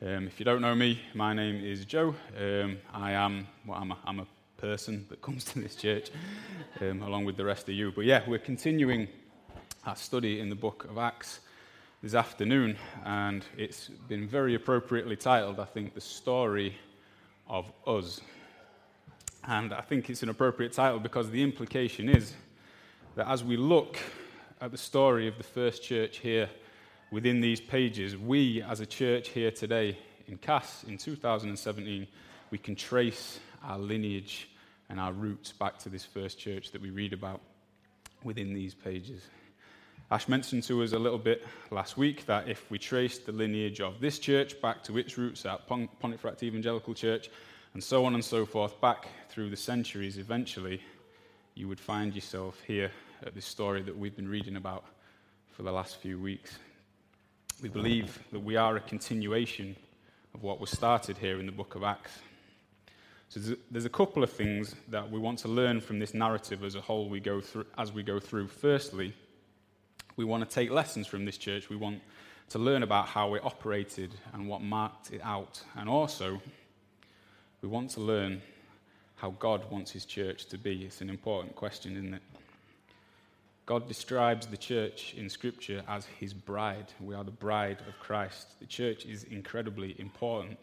Um, if you don't know me, my name is Joe. Um, I am, well, I'm a, I'm a person that comes to this church, um, along with the rest of you. But yeah, we're continuing our study in the book of Acts this afternoon, and it's been very appropriately titled, I think, The Story of Us. And I think it's an appropriate title because the implication is that as we look at the story of the first church here within these pages, we as a church here today in Cass in 2017, we can trace our lineage and our roots back to this first church that we read about within these pages. Ash mentioned to us a little bit last week that if we traced the lineage of this church back to its roots at Pontefract Evangelical Church, and so on and so forth, back through the centuries, eventually you would find yourself here at this story that we've been reading about for the last few weeks. We believe that we are a continuation of what was started here in the book of Acts. So there's a couple of things that we want to learn from this narrative as a whole we go through, as we go through. Firstly, we want to take lessons from this church. We want to learn about how it operated and what marked it out. And also, we want to learn how God wants his church to be. It's an important question, isn't it? God describes the church in Scripture as his bride. We are the bride of Christ. The church is incredibly important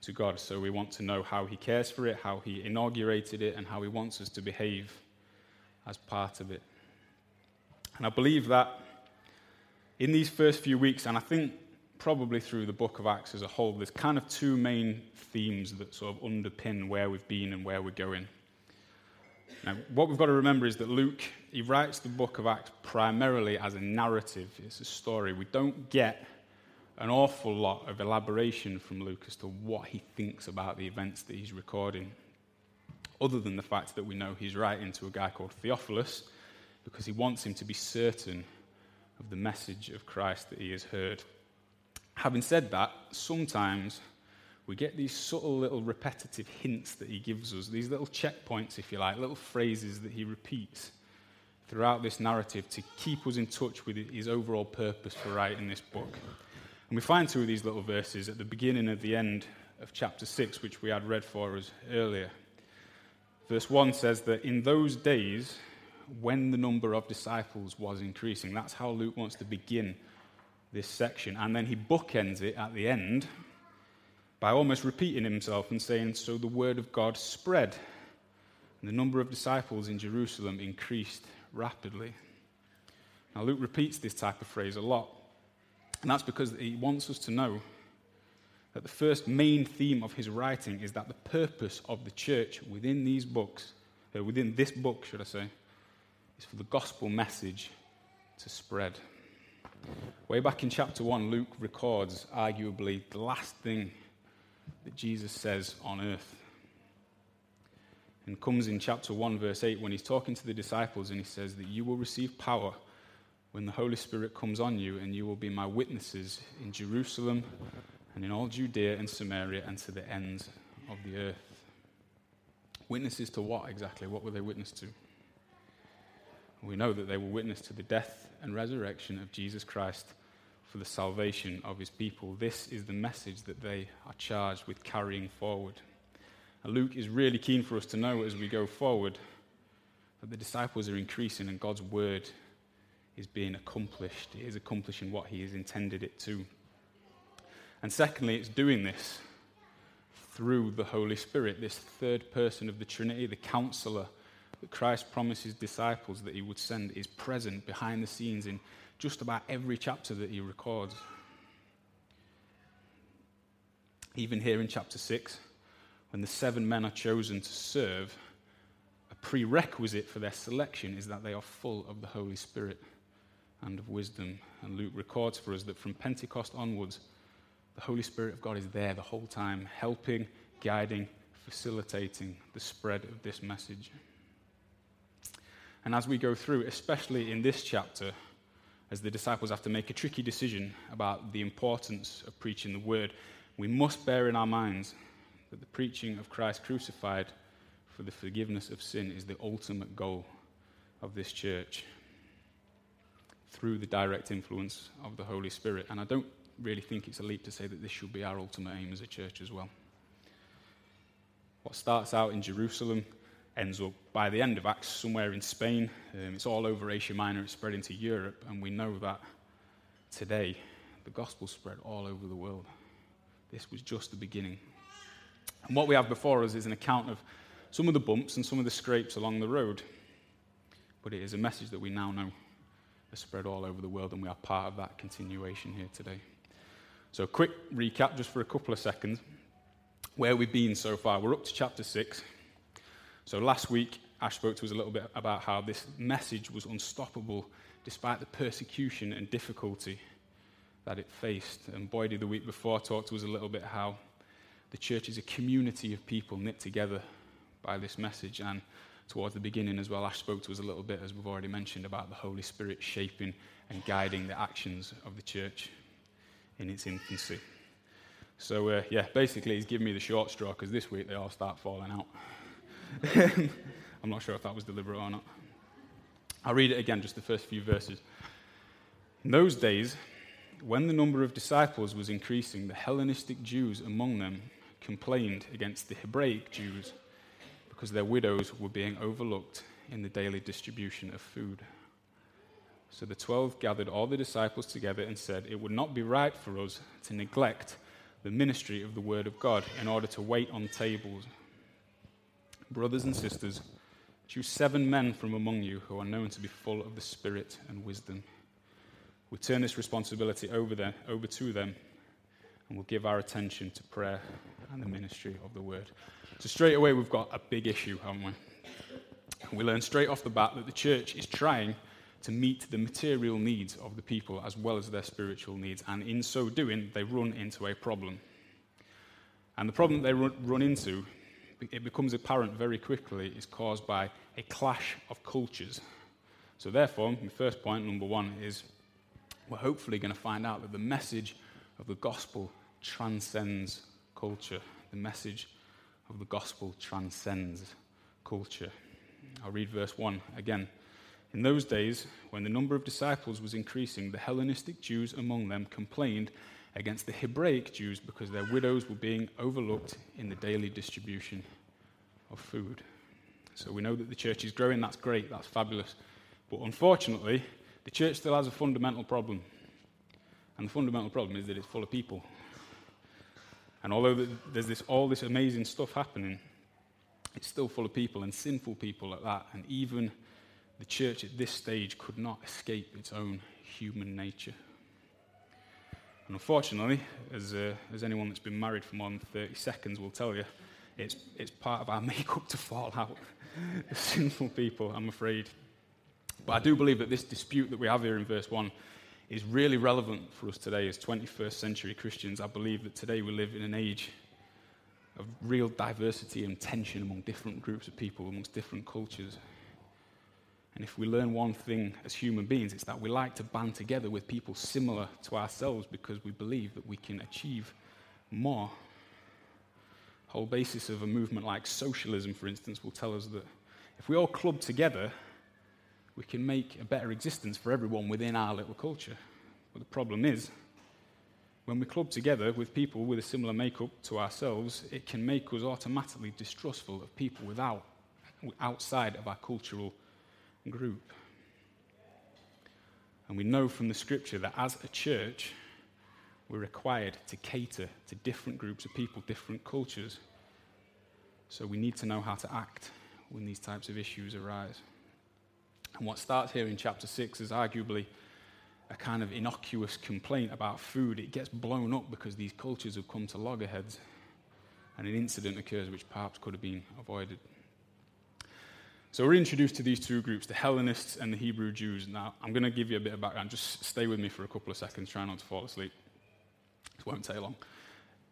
to God, so we want to know how he cares for it, how he inaugurated it, and how he wants us to behave as part of it. And I believe that in these first few weeks, and I think probably through the book of Acts as a whole, there's kind of two main themes that sort of underpin where we've been and where we're going. Now, what we've got to remember is that Luke, he writes the book of Acts primarily as a narrative, it's a story. We don't get an awful lot of elaboration from Luke as to what he thinks about the events that he's recording, other than the fact that we know he's writing to a guy called Theophilus because he wants him to be certain of the message of Christ that he has heard. Having said that, sometimes we get these subtle little repetitive hints that he gives us, these little checkpoints, if you like, little phrases that he repeats throughout this narrative to keep us in touch with his overall purpose for writing this book. And we find two of these little verses at the beginning and the end of chapter 6, which we had read for us earlier. Verse 1 says that in those days, when the number of disciples was increasing. That's how Luke wants to begin this section. And then he bookends it at the end by almost repeating himself and saying, So the word of God spread, and the number of disciples in Jerusalem increased rapidly. Now, Luke repeats this type of phrase a lot, and that's because he wants us to know that the first main theme of his writing is that the purpose of the church within these books, uh, within this book, should I say, is for the gospel message to spread. Way back in chapter 1, Luke records arguably the last thing that Jesus says on earth. And comes in chapter 1, verse 8, when he's talking to the disciples, and he says that you will receive power when the Holy Spirit comes on you, and you will be my witnesses in Jerusalem and in all Judea and Samaria and to the ends of the earth. Witnesses to what exactly? What were they witness to? We know that they were witness to the death and resurrection of Jesus Christ for the salvation of his people. This is the message that they are charged with carrying forward. Luke is really keen for us to know as we go forward that the disciples are increasing and God's word is being accomplished. It is accomplishing what he has intended it to. And secondly, it's doing this through the Holy Spirit, this third person of the Trinity, the counselor that Christ promised his disciples that he would send is present behind the scenes in just about every chapter that he records. Even here in chapter 6, when the seven men are chosen to serve, a prerequisite for their selection is that they are full of the Holy Spirit and of wisdom. And Luke records for us that from Pentecost onwards, the Holy Spirit of God is there the whole time, helping, guiding, facilitating the spread of this message. And as we go through, especially in this chapter, as the disciples have to make a tricky decision about the importance of preaching the word, we must bear in our minds that the preaching of Christ crucified for the forgiveness of sin is the ultimate goal of this church through the direct influence of the Holy Spirit. And I don't really think it's a leap to say that this should be our ultimate aim as a church as well. What starts out in Jerusalem ends up, by the end of Acts, somewhere in Spain. Um, it's all over Asia Minor, it's spread into Europe, and we know that today the gospel spread all over the world. This was just the beginning. And what we have before us is an account of some of the bumps and some of the scrapes along the road. But it is a message that we now know has spread all over the world, and we are part of that continuation here today. So, a quick recap just for a couple of seconds. Where we've been so far. We're up to chapter 6. So, last week, Ash spoke to us a little bit about how this message was unstoppable despite the persecution and difficulty that it faced. And Boydie, the week before, talked to us a little bit how the church is a community of people knit together by this message. And towards the beginning as well, Ash spoke to us a little bit, as we've already mentioned, about the Holy Spirit shaping and guiding the actions of the church in its infancy. So, uh, yeah, basically, he's given me the short straw because this week they all start falling out. I'm not sure if that was deliberate or not. I'll read it again, just the first few verses. In those days, when the number of disciples was increasing, the Hellenistic Jews among them complained against the Hebraic Jews because their widows were being overlooked in the daily distribution of food. So the twelve gathered all the disciples together and said, It would not be right for us to neglect the ministry of the Word of God in order to wait on tables. Brothers and sisters, choose seven men from among you who are known to be full of the Spirit and wisdom. We'll turn this responsibility over, there, over to them and we'll give our attention to prayer and the ministry of the word. So, straight away, we've got a big issue, haven't we? We learn straight off the bat that the church is trying to meet the material needs of the people as well as their spiritual needs, and in so doing, they run into a problem. And the problem they run into, it becomes apparent very quickly, is caused by a clash of cultures. So, therefore, my first point, number one, is we're hopefully going to find out that the message of the gospel transcends culture. The message of the gospel transcends culture. I'll read verse 1 again. In those days, when the number of disciples was increasing, the Hellenistic Jews among them complained against the Hebraic Jews because their widows were being overlooked in the daily distribution of food. So we know that the church is growing, that's great, that's fabulous. But unfortunately, the church still has a fundamental problem. And the fundamental problem is that it's full of people. And although there's this, all this amazing stuff happening, it's still full of people and sinful people at that. And even the church at this stage could not escape its own human nature. And unfortunately, as, uh, as anyone that's been married for more than 30 seconds will tell you, it's, it's part of our makeup to fall out. sinful people, I'm afraid. But I do believe that this dispute that we have here in verse 1 is really relevant for us today as 21st century Christians. I believe that today we live in an age of real diversity and tension among different groups of people, amongst different cultures. And if we learn one thing as human beings, it's that we like to band together with people similar to ourselves because we believe that we can achieve more. The whole basis of a movement like socialism, for instance, will tell us that if we all club together, we can make a better existence for everyone within our little culture. But the problem is, when we club together with people with a similar makeup to ourselves, it can make us automatically distrustful of people without, outside of our cultural group. And we know from the scripture that as a church, we're required to cater to different groups of people, different cultures. So we need to know how to act when these types of issues arise. And what starts here in chapter 6 is arguably a kind of innocuous complaint about food. It gets blown up because these cultures have come to loggerheads, and an incident occurs which perhaps could have been avoided. So we're introduced to these two groups, the Hellenists and the Hebrew Jews. Now, I'm going to give you a bit of background. Just stay with me for a couple of seconds, try not to fall asleep. It won't take long.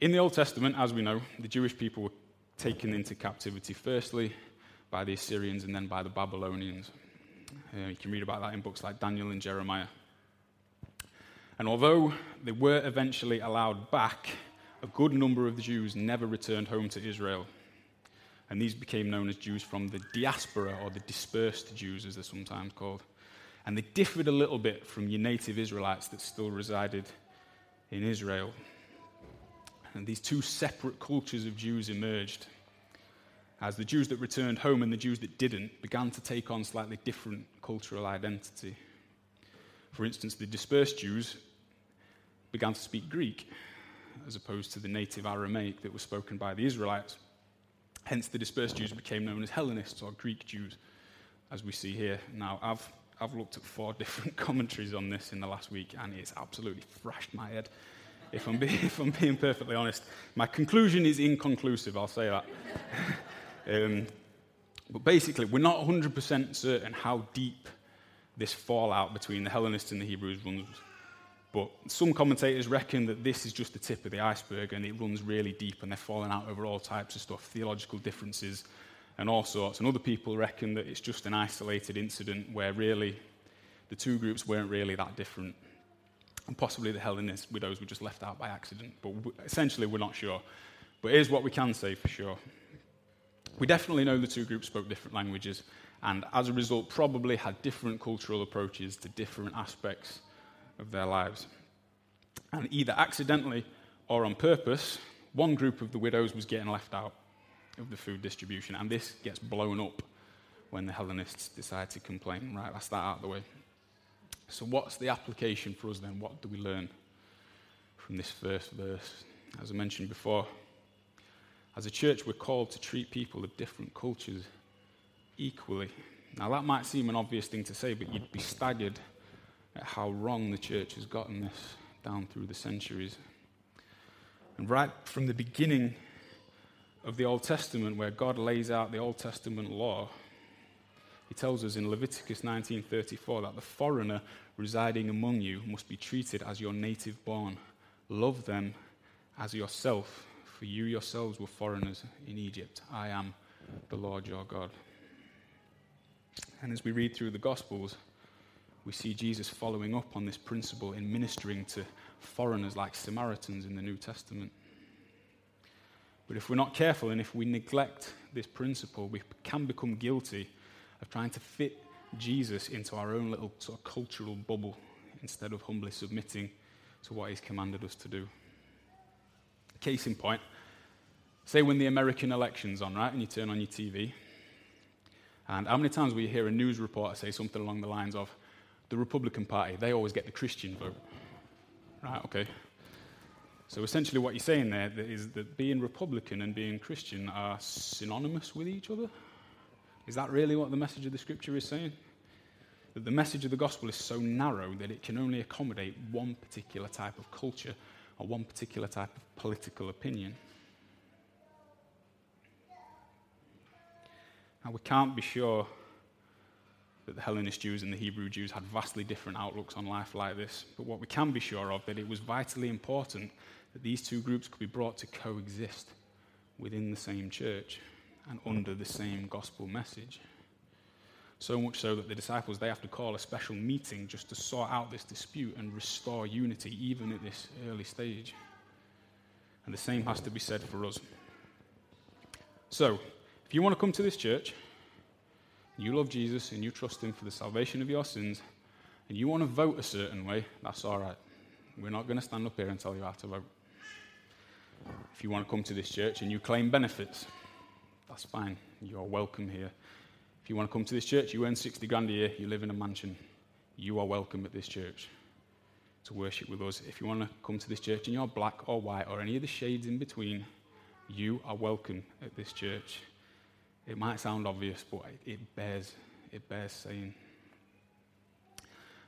In the Old Testament, as we know, the Jewish people were taken into captivity firstly by the Assyrians and then by the Babylonians. Uh, you can read about that in books like Daniel and Jeremiah. And although they were eventually allowed back, a good number of the Jews never returned home to Israel. And these became known as Jews from the diaspora, or the dispersed Jews, as they're sometimes called. And they differed a little bit from your native Israelites that still resided in Israel. And these two separate cultures of Jews emerged as the Jews that returned home and the Jews that didn't began to take on slightly different cultural identity. For instance, the dispersed Jews began to speak Greek as opposed to the native Aramaic that was spoken by the Israelites. Hence, the dispersed Jews became known as Hellenists or Greek Jews, as we see here. Now, I've, I've looked at four different commentaries on this in the last week, and it's absolutely thrashed my head. If I'm, being, if I'm being perfectly honest, my conclusion is inconclusive, I'll say that. um, but basically, we're not 100% certain how deep this fallout between the Hellenists and the Hebrews runs. But some commentators reckon that this is just the tip of the iceberg and it runs really deep and they're falling out over all types of stuff, theological differences and all sorts. And other people reckon that it's just an isolated incident where really the two groups weren't really that different. And possibly the Hellenist widows were just left out by accident. But essentially, we're not sure. But here's what we can say for sure. We definitely know the two groups spoke different languages and as a result, probably had different cultural approaches to different aspects of their lives. And either accidentally or on purpose, one group of the widows was getting left out of the food distribution, and this gets blown up when the Hellenists decide to complain. Right, that's that out of the way. So, what's the application for us then? What do we learn from this first verse? As I mentioned before, as a church, we're called to treat people of different cultures equally. Now, that might seem an obvious thing to say, but you'd be staggered at how wrong the church has gotten this down through the centuries. And right from the beginning of the Old Testament, where God lays out the Old Testament law, he tells us in Leviticus 19:34 that the foreigner residing among you must be treated as your native born. Love them as yourself, for you yourselves were foreigners in Egypt. I am the Lord your God. And as we read through the Gospels, we see Jesus following up on this principle in ministering to foreigners like Samaritans in the New Testament. But if we're not careful and if we neglect this principle, we can become guilty of trying to fit Jesus into our own little sort of cultural bubble instead of humbly submitting to what he's commanded us to do. Case in point, say when the American election's on, right, and you turn on your TV, and how many times will you hear a news reporter say something along the lines of, the Republican Party, they always get the Christian vote? Right, okay. So essentially, what you're saying there is that being Republican and being Christian are synonymous with each other? Is that really what the message of the scripture is saying? That the message of the gospel is so narrow that it can only accommodate one particular type of culture or one particular type of political opinion? Now, we can't be sure that the Hellenist Jews and the Hebrew Jews had vastly different outlooks on life like this, but what we can be sure of that it was vitally important that these two groups could be brought to coexist within the same church and under the same gospel message. So much so that the disciples they have to call a special meeting just to sort out this dispute and restore unity even at this early stage. And the same has to be said for us. So, if you want to come to this church, you love Jesus and you trust Him for the salvation of your sins, and you want to vote a certain way, that's all right. We're not going to stand up here and tell you how to vote. If you want to come to this church and you claim benefits, that's fine. You're welcome here. If you want to come to this church, you earn 60 grand a year, you live in a mansion, you are welcome at this church to worship with us. If you want to come to this church and you're black or white or any of the shades in between, you are welcome at this church. It might sound obvious, but it bears, it bears saying.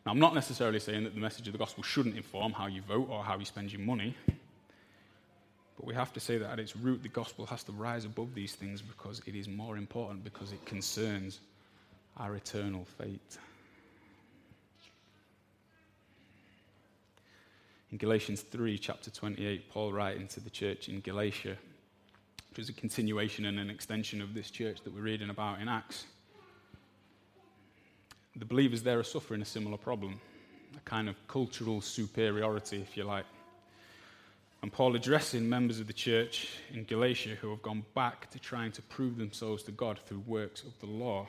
Now, I'm not necessarily saying that the message of the gospel shouldn't inform how you vote or how you spend your money. But we have to say that at its root, the gospel has to rise above these things because it is more important, because it concerns our eternal fate. In Galatians 3, chapter 28, Paul writing to the church in Galatia which is a continuation and an extension of this church that we're reading about in Acts. The believers there are suffering a similar problem, a kind of cultural superiority, if you like. And Paul addressing members of the church in Galatia who have gone back to trying to prove themselves to God through works of the law.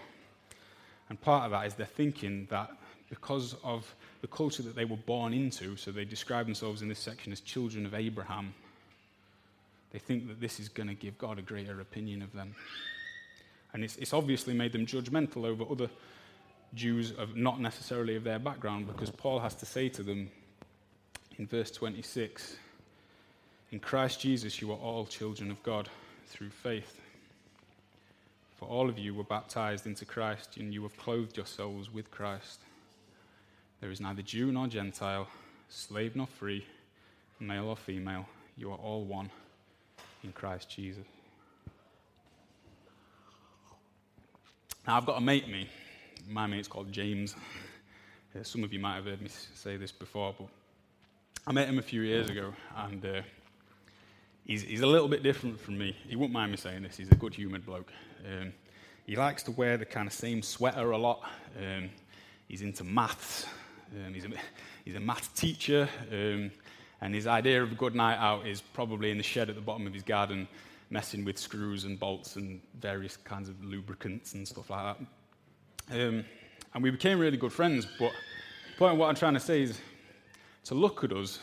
And part of that is they're thinking that because of the culture that they were born into. So they describe themselves in this section as children of Abraham. They think that this is going to give God a greater opinion of them. And it's, it's obviously made them judgmental over other Jews of not necessarily of their background, because Paul has to say to them in verse 26 In Christ Jesus, you are all children of God through faith. For all of you were baptized into Christ, and you have clothed yourselves with Christ. There is neither Jew nor Gentile, slave nor free, male or female. You are all one in Christ Jesus. Now, I've got a mate, me. My mate's called James. Uh, some of you might have heard me say this before, but I met him a few years ago, and uh, he's, he's a little bit different from me. He won't mind me saying this. He's a good humoured bloke. Um, he likes to wear the kind of same sweater a lot. Um, he's into maths. Um, he's, a, he's a maths teacher. And his idea of a good night out is probably in the shed at the bottom of his garden, messing with screws and bolts and various kinds of lubricants and stuff like that. Um, and we became really good friends. But the point of what I'm trying to say is to look at us,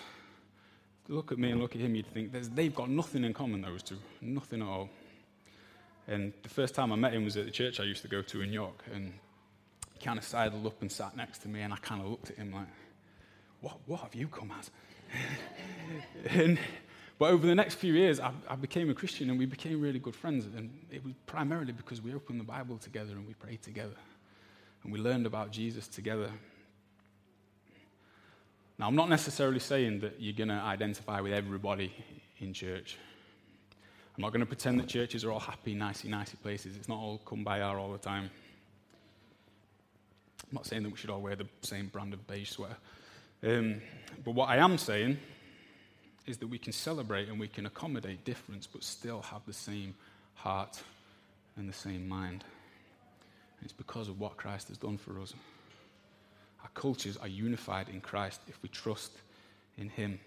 look at me and look at him, you'd think they've got nothing in common, those two. Nothing at all. And the first time I met him was at the church I used to go to in York. And he kind of sidled up and sat next to me, and I kind of looked at him like, What, what have you come as? and, but over the next few years, I, I, became a Christian and we became really good friends. And it was primarily because we opened the Bible together and we prayed together. And we learned about Jesus together. Now, I'm not necessarily saying that you're going to identify with everybody in church. I'm not going to pretend that churches are all happy, nicey, nicey places. It's not all kumbaya all the time. I'm not saying that we should all wear the same brand of beige sweater. Um, but what I am saying is that we can celebrate and we can accommodate difference, but still have the same heart and the same mind. And it's because of what Christ has done for us. Our cultures are unified in Christ if we trust in Him.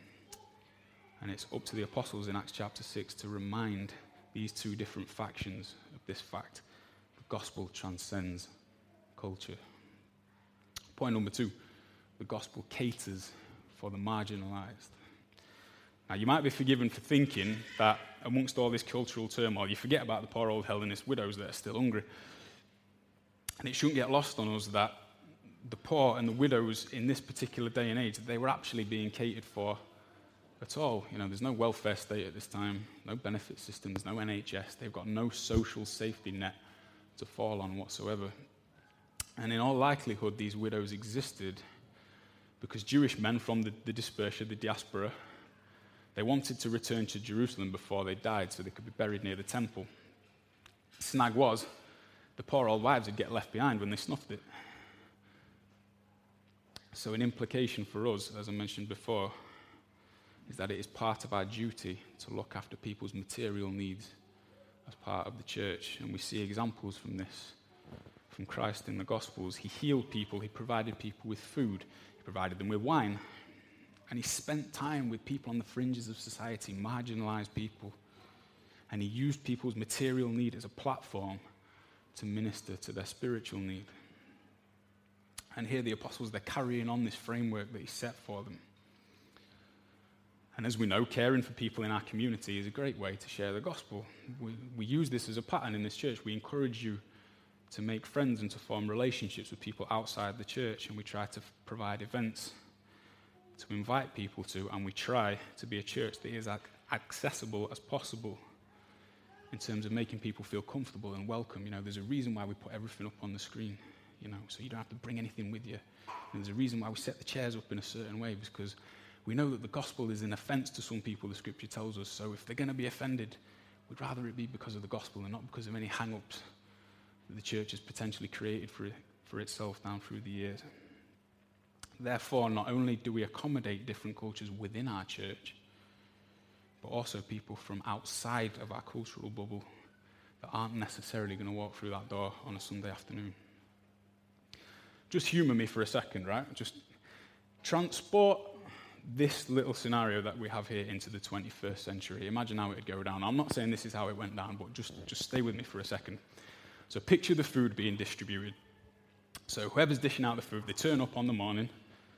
And it's up to the apostles in Acts chapter 6 to remind these two different factions of this fact. The gospel transcends culture. Point number two the gospel caters for the marginalized. Now, you might be forgiven for thinking that amongst all this cultural turmoil, you forget about the poor old Hellenist widows that are still hungry. And it shouldn't get lost on us that the poor and the widows in this particular day and age, they were actually being catered for at all. You know, there's no welfare state at this time, no benefit systems, no NHS. They've got no social safety net to fall on whatsoever. And in all likelihood, these widows existed because Jewish men from the, the dispersion, the diaspora, they wanted to return to Jerusalem before they died so they could be buried near the temple. Snag was, the poor old wives would get left behind when they snuffed it. So, an implication for us, as I mentioned before, is that it is part of our duty to look after people's material needs as part of the church. And we see examples from this from Christ in the Gospels. He healed people, he provided people with food, provided them with wine. And he spent time with people on the fringes of society, marginalized people. And he used people's material need as a platform to minister to their spiritual need. And here the apostles, they're carrying on this framework that he set for them. And as we know, caring for people in our community is a great way to share the gospel. We, we use this as a pattern in this church. We encourage you to make friends and to form relationships with people outside the church, and we try to provide events to invite people to, and we try to be a church that is as accessible as possible in terms of making people feel comfortable and welcome. You know, there's a reason why we put everything up on the screen, you know, so you don't have to bring anything with you. And there's a reason why we set the chairs up in a certain way, because we know that the gospel is an offense to some people, the scripture tells us. So if they're going to be offended, we'd rather it be because of the gospel and not because of any hang ups that the church has potentially created for, for itself down through the years. Therefore, not only do we accommodate different cultures within our church, but also people from outside of our cultural bubble that aren't necessarily going to walk through that door on a Sunday afternoon. Just humor me for a second, right? Just transport this little scenario that we have here into the 21st century. Imagine how it would go down. I'm not saying this is how it went down, but just, just stay with me for a second. So picture the food being distributed. So whoever's dishing out the food, they turn up on the morning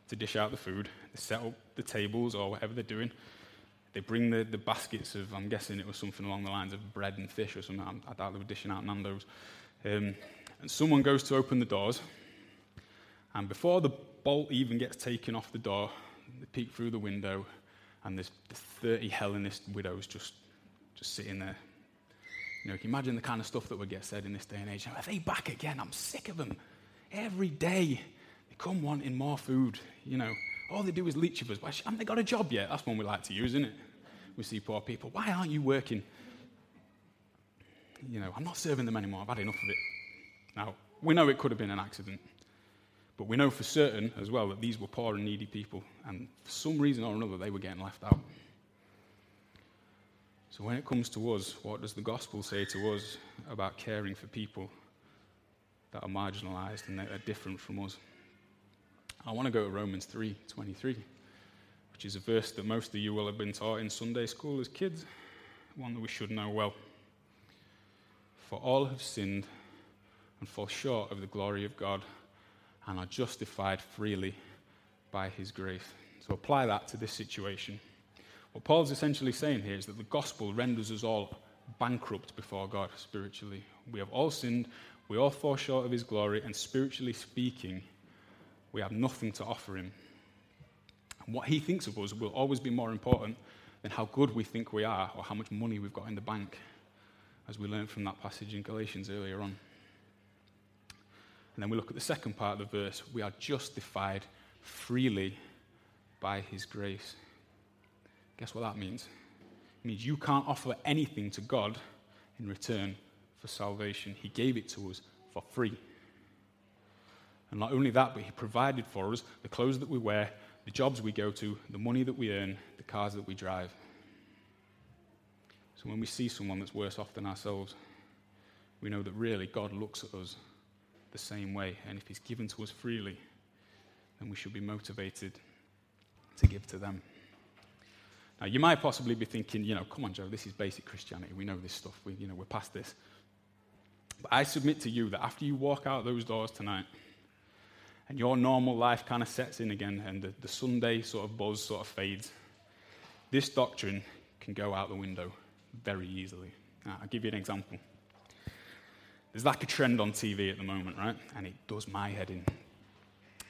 to dish out the food. They set up the tables or whatever they're doing. They bring the, the baskets of, I'm guessing it was something along the lines of bread and fish or something. I doubt they were dishing out Nando's. Um, and someone goes to open the doors. And before the bolt even gets taken off the door, they peek through the window, and there's 30 Hellenist widows just, just sitting there. You know, can you imagine the kind of stuff that would get said in this day and age? Are they back again? I'm sick of them. Every day, they come wanting more food. You know, all they do is leech of us. Haven't they got a job yet? That's one we like to use, isn't it? We see poor people. Why aren't you working? You know, I'm not serving them anymore. I've had enough of it. Now, we know it could have been an accident. But we know for certain as well that these were poor and needy people, and for some reason or another, they were getting left out. So, when it comes to us, what does the gospel say to us about caring for people that are marginalized and that are different from us? I want to go to Romans 3 23, which is a verse that most of you will have been taught in Sunday school as kids, one that we should know well. For all have sinned and fall short of the glory of God and are justified freely by his grace. So apply that to this situation. What Paul's essentially saying here is that the gospel renders us all bankrupt before God spiritually. We have all sinned, we all fall short of his glory, and spiritually speaking, we have nothing to offer him. And what he thinks of us will always be more important than how good we think we are or how much money we've got in the bank, as we learned from that passage in Galatians earlier on. And then we look at the second part of the verse we are justified freely by his grace. Guess what that means? It means you can't offer anything to God in return for salvation. He gave it to us for free. And not only that, but He provided for us the clothes that we wear, the jobs we go to, the money that we earn, the cars that we drive. So when we see someone that's worse off than ourselves, we know that really God looks at us the same way. And if He's given to us freely, then we should be motivated to give to them. Now, you might possibly be thinking, you know, come on, Joe, this is basic Christianity. We know this stuff. We, you know, we're past this. But I submit to you that after you walk out those doors tonight and your normal life kind of sets in again and the, the Sunday sort of buzz sort of fades, this doctrine can go out the window very easily. Now, I'll give you an example. There's like a trend on TV at the moment, right? And it does my head in.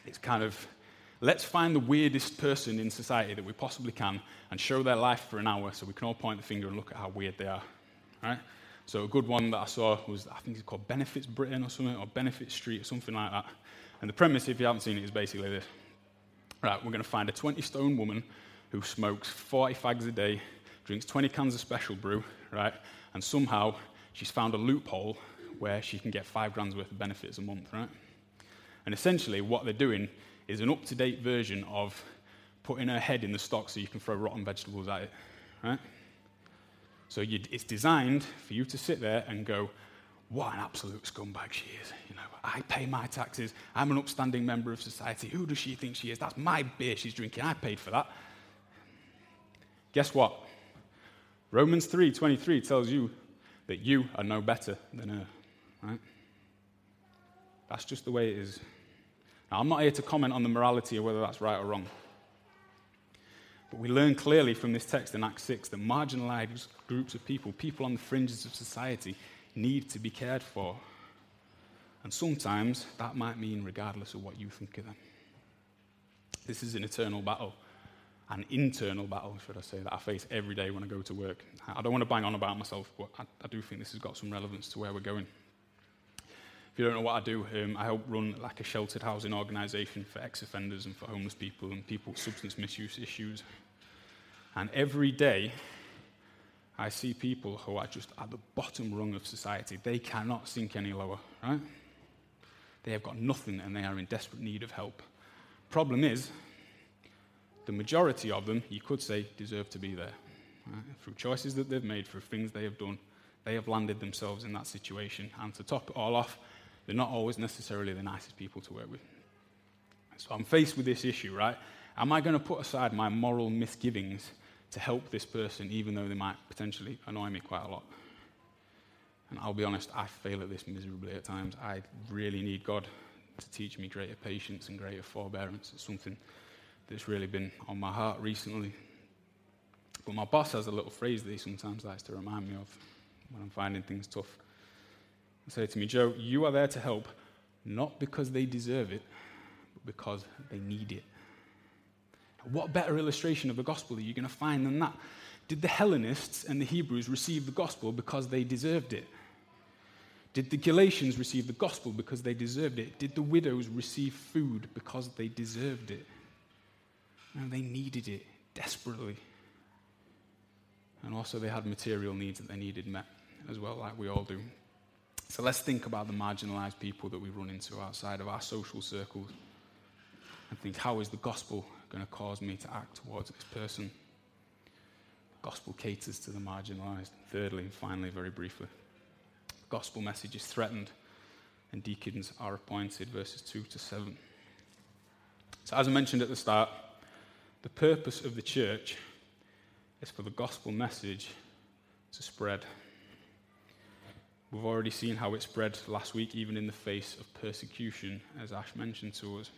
It's kind of, let's find the weirdest person in society that we possibly can and show their life for an hour so we can all point the finger and look at how weird they are, right? So a good one that I saw was, I think it's called Benefits Britain or something, or Benefit Street or something like that. And the premise, if you haven't seen it, is basically this. Right, we're going to find a 20 stone woman who smokes 40 fags a day, drinks 20 cans of special brew, right? And somehow she's found a loophole where she can get five grand's worth of benefits a month, right? And essentially, what they're doing is an up to date version of putting her head in the stock so you can throw rotten vegetables at it, right? So it's designed for you to sit there and go, what an absolute scumbag she is. You know, I pay my taxes. I'm an upstanding member of society. Who does she think she is? That's my beer she's drinking. I paid for that. Guess what? Romans 3:23 tells you that you are no better than her. Right? That's just the way it is. Now, I'm not here to comment on the morality of whether that's right or wrong. But we learn clearly from this text in Acts 6 that marginalized groups of people, people on the fringes of society, need to be cared for. And sometimes that might mean regardless of what you think of them. This is an eternal battle, an internal battle, should I say, that I face every day when I go to work. I don't want to bang on about myself, but I, I do think this has got some relevance to where we're going. If you don't know what I do, um, I help run like a sheltered housing organisation for ex-offenders and for homeless people and people with substance misuse issues. And every day, I see people who are just at the bottom rung of society. They cannot sink any lower, right? They have got nothing and they are in desperate need of help. Problem is, the majority of them, you could say, deserve to be there. Right? Through choices that they've made, through things they have done, they have landed themselves in that situation. And to top it all off, they're not always necessarily the nicest people to work with. So I'm faced with this issue, right? Am I going to put aside my moral misgivings to help this person, even though they might potentially annoy me quite a lot? And I'll be honest, I fail at this miserably at times. I really need God to teach me greater patience and greater forbearance. It's something that's really been on my heart recently. But my boss has a little phrase that he sometimes likes to remind me of when I'm finding things tough. He say to me, Joe, you are there to help, not because they deserve it, but because they need it. What better illustration of the gospel are you going to find than that? Did the Hellenists and the Hebrews receive the gospel because they deserved it? Did the Galatians receive the gospel because they deserved it? Did the widows receive food because they deserved it? No, they needed it desperately. And also, they had material needs that they needed met as well, like we all do. So, let's think about the marginalized people that we run into outside of our social circles and think how is the gospel going to cause me to act towards this person? The gospel caters to the marginalized. Thirdly, and finally, very briefly, the gospel message is threatened and deacons are appointed, verses 2 to 7. So, as I mentioned at the start, the purpose of the church is for the gospel message to spread. We've already seen how it spread last week, even in the face of persecution, as Ash mentioned to us.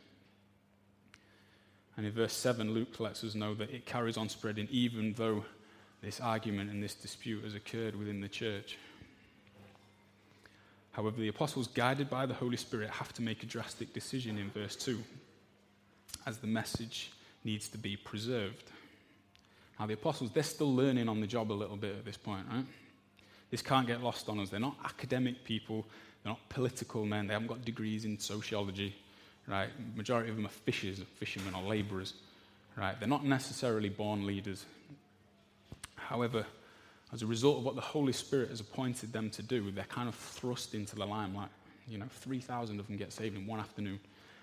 And in verse 7, Luke lets us know that it carries on spreading even though this argument and this dispute has occurred within the church. However, the apostles, guided by the Holy Spirit, have to make a drastic decision in verse 2 as the message needs to be preserved. Now, the apostles, they're still learning on the job a little bit at this point, right? This can't get lost on us. They're not academic people, they're not political men, they haven't got degrees in sociology, right? Majority of them are fishers, fishermen, or laborers, right? They're not necessarily born leaders. However, as a result of what the Holy Spirit has appointed them to do, they're kind of thrust into the limelight. You know, 3,000 of them get saved in one afternoon.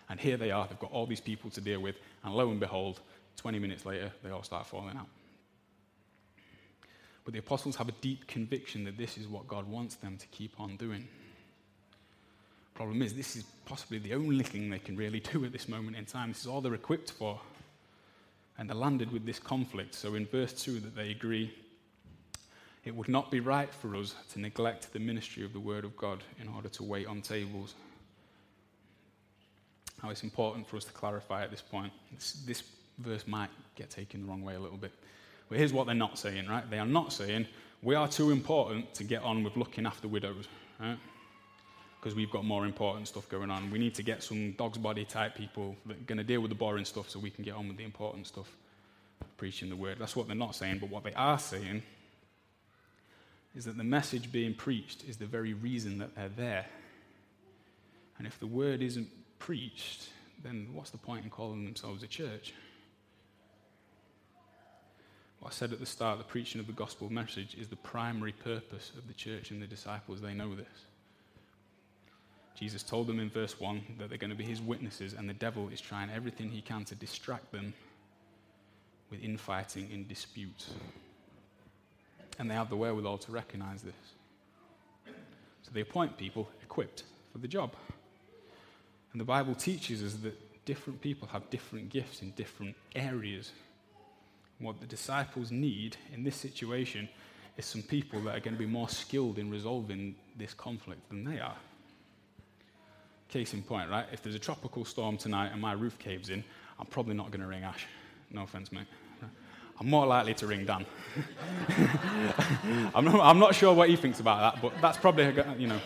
And here they are, they've got all these people to deal with, and lo and behold, 20 minutes later, they all start falling out. But the apostles have a deep conviction that this is what God wants them to keep on doing. Problem is, this is possibly the only thing they can really do at this moment in time. This is all they're equipped for. And they're landed with this conflict. So in verse 2, that they agree it would not be right for us to neglect the ministry of the Word of God in order to wait on tables. Now, it's important for us to clarify at this point. This, this verse might get taken the wrong way a little bit. But here's what they're not saying, right? They are not saying, we are too important to get on with looking after widows, right? Because we've got more important stuff going on. We need to get some dog's body type people that are going to deal with the boring stuff so we can get on with the important stuff, preaching the word. That's what they're not saying. But what they are saying is that the message being preached is the very reason that they're there. And if the word isn't preached, then what's the point in calling themselves a church? What I said at the start, the preaching of the gospel message is the primary purpose of the church and the disciples. They know this. Jesus told them in verse 1 that they're going to be his witnesses, and the devil is trying everything he can to distract them with infighting and disputes. And they have the wherewithal to recognize this. So they appoint people equipped for the job. And the Bible teaches us that different people have different gifts in different areas. What the disciples need in this situation is some people that are going to be more skilled in resolving this conflict than they are. Case in point, right? If there's a tropical storm tonight and my roof caves in, I'm probably not going to ring Ash. No offense, mate. I'm more likely to ring Dan. I'm, not, I'm not sure what he thinks about that, but that's probably, you know,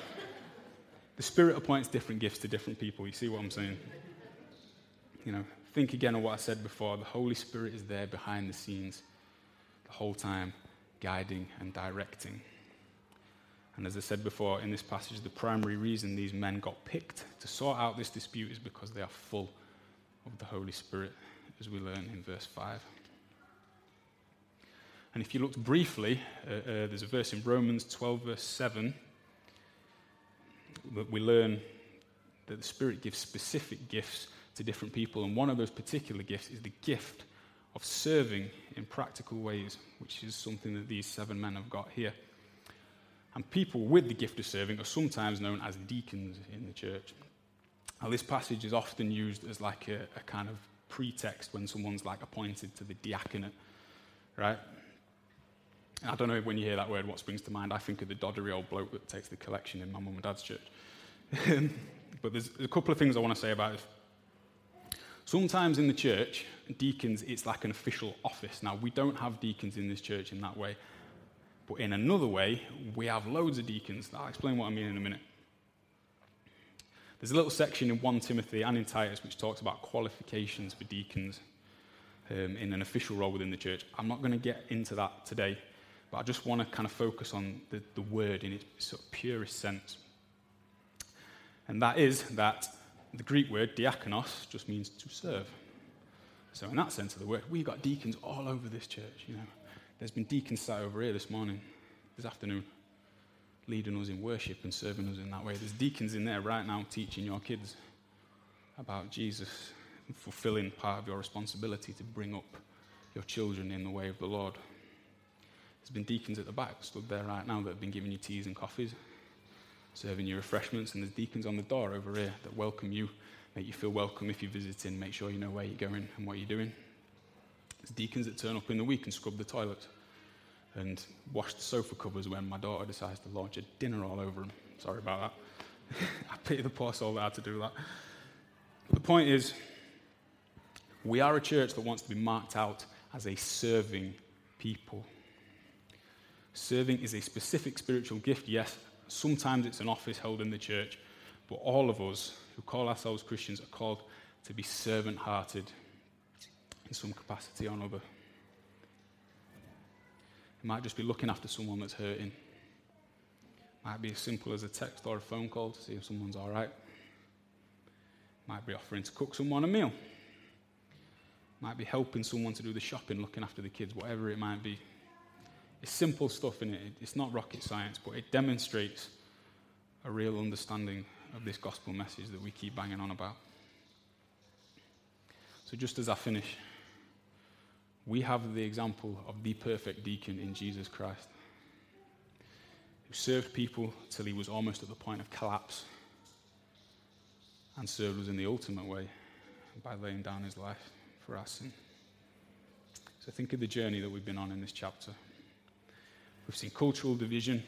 the Spirit appoints different gifts to different people. You see what I'm saying? You know, think again of what I said before. The Holy Spirit is there behind the scenes the whole time, guiding and directing. And as I said before in this passage, the primary reason these men got picked to sort out this dispute is because they are full of the Holy Spirit, as we learn in verse 5. And if you looked briefly, uh, uh, there's a verse in Romans 12, verse 7 that we learn that the Spirit gives specific gifts to different people. And one of those particular gifts is the gift of serving in practical ways, which is something that these seven men have got here. And people with the gift of serving are sometimes known as deacons in the church. Now, this passage is often used as like a, a kind of pretext when someone's like appointed to the diaconate, right? I don't know when you hear that word, what springs to mind. I think of the doddery old bloke that takes the collection in my mum and dad's church. But there's a couple of things I want to say about. Sometimes in the church, deacons, it's like an official office. Now, we don't have deacons in this church in that way. But in another way, we have loads of deacons. I'll explain what I mean in a minute. There's a little section in 1 Timothy and in Titus which talks about qualifications for deacons um, in an official role within the church. I'm not going to get into that today, but I just want to kind of focus on the, the word in its sort of purest sense. And that is that the Greek word diakonos just means to serve. So, in that sense of the word, we've got deacons all over this church. You know, there's been deacons sat over here this morning, this afternoon, leading us in worship and serving us in that way. There's deacons in there right now teaching your kids about Jesus and fulfilling part of your responsibility to bring up your children in the way of the Lord. There's been deacons at the back stood there right now that have been giving you teas and coffees serving you refreshments, and there's deacons on the door over here that welcome you, make you feel welcome if you're visiting, make sure you know where you're going and what you're doing. There's deacons that turn up in the week and scrub the toilet and wash the sofa covers when my daughter decides to launch a dinner all over them. Sorry about that. I pity the poor soul that had to do that. But the point is, we are a church that wants to be marked out as a serving people. Serving is a specific spiritual gift, yes, Sometimes it's an office held in the church, but all of us who call ourselves Christians are called to be servant hearted in some capacity or another. It might just be looking after someone that's hurting. It might be as simple as a text or a phone call to see if someone's all right. It might be offering to cook someone a meal. It might be helping someone to do the shopping, looking after the kids, whatever it might be. It's simple stuff in it. It's not rocket science, but it demonstrates a real understanding of this gospel message that we keep banging on about. So, just as I finish, we have the example of the perfect deacon in Jesus Christ, who served people till he was almost at the point of collapse and served us in the ultimate way by laying down his life for sin. So, think of the journey that we've been on in this chapter. We've seen cultural division,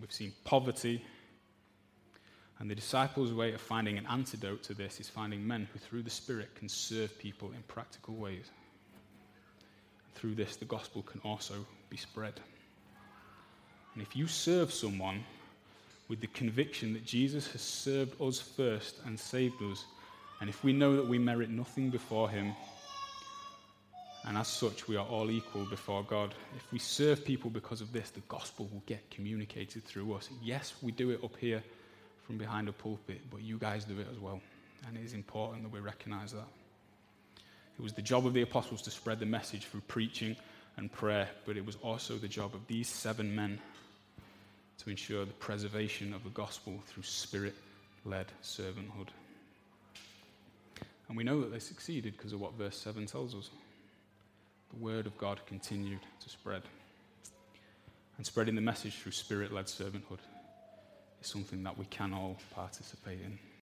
we've seen poverty. And the disciples' way of finding an antidote to this is finding men who, through the Spirit, can serve people in practical ways. And through this, the gospel can also be spread. And if you serve someone with the conviction that Jesus has served us first and saved us, and if we know that we merit nothing before him, and as such, we are all equal before God. If we serve people because of this, the gospel will get communicated through us. Yes, we do it up here from behind a pulpit, but you guys do it as well. And it is important that we recognize that. It was the job of the apostles to spread the message through preaching and prayer, but it was also the job of these seven men to ensure the preservation of the gospel through spirit led servanthood. And we know that they succeeded because of what verse 7 tells us the word of God continued to spread. And spreading the message through spirit led servanthood is something that we can all participate in.